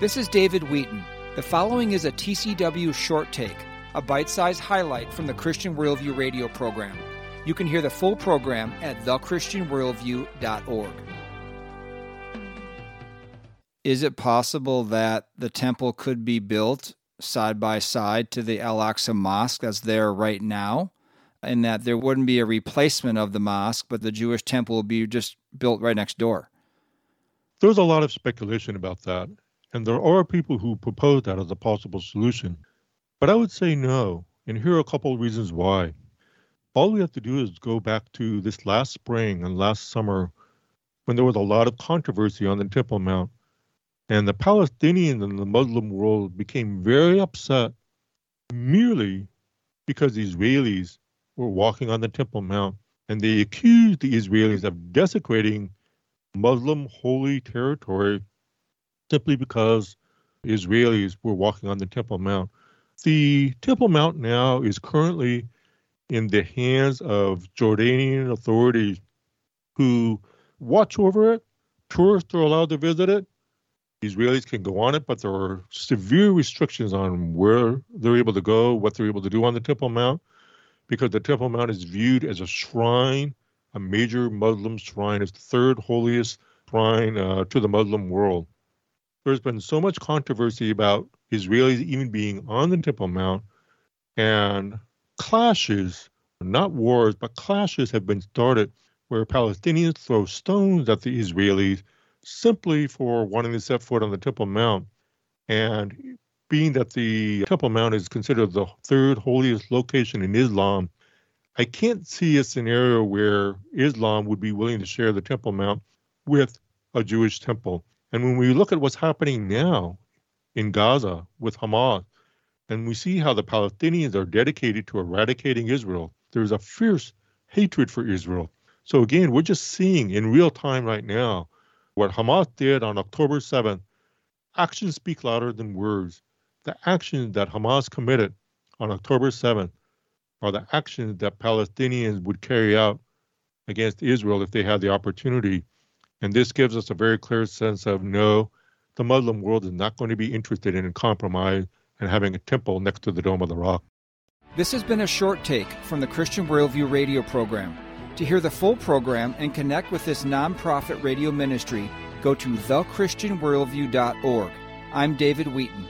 This is David Wheaton. The following is a TCW short take, a bite sized highlight from the Christian Worldview radio program. You can hear the full program at thechristianworldview.org. Is it possible that the temple could be built side by side to the Al Aqsa Mosque as there right now? And that there wouldn't be a replacement of the mosque, but the Jewish temple would be just built right next door? There's a lot of speculation about that. And there are people who propose that as a possible solution. But I would say no. And here are a couple of reasons why. All we have to do is go back to this last spring and last summer when there was a lot of controversy on the Temple Mount. And the Palestinians and the Muslim world became very upset merely because the Israelis were walking on the Temple Mount. And they accused the Israelis of desecrating Muslim holy territory simply because Israelis were walking on the Temple Mount. The Temple Mount now is currently in the hands of Jordanian authorities who watch over it. Tourists are allowed to visit it. Israelis can go on it, but there are severe restrictions on where they're able to go, what they're able to do on the Temple Mount, because the Temple Mount is viewed as a shrine, a major Muslim shrine. It's the third holiest shrine uh, to the Muslim world there's been so much controversy about Israelis even being on the Temple Mount, and clashes, not wars, but clashes have been started where Palestinians throw stones at the Israelis simply for wanting to set foot on the Temple Mount. And being that the Temple Mount is considered the third holiest location in Islam, I can't see a scenario where Islam would be willing to share the Temple Mount with a Jewish temple. And when we look at what's happening now in Gaza with Hamas, and we see how the Palestinians are dedicated to eradicating Israel, there's a fierce hatred for Israel. So again, we're just seeing in real time right now what Hamas did on October 7th. Actions speak louder than words. The actions that Hamas committed on October 7th are the actions that Palestinians would carry out against Israel if they had the opportunity and this gives us a very clear sense of no, the Muslim world is not going to be interested in compromise and having a temple next to the Dome of the Rock. This has been a short take from the Christian Worldview radio program. To hear the full program and connect with this nonprofit radio ministry, go to thechristianworldview.org. I'm David Wheaton.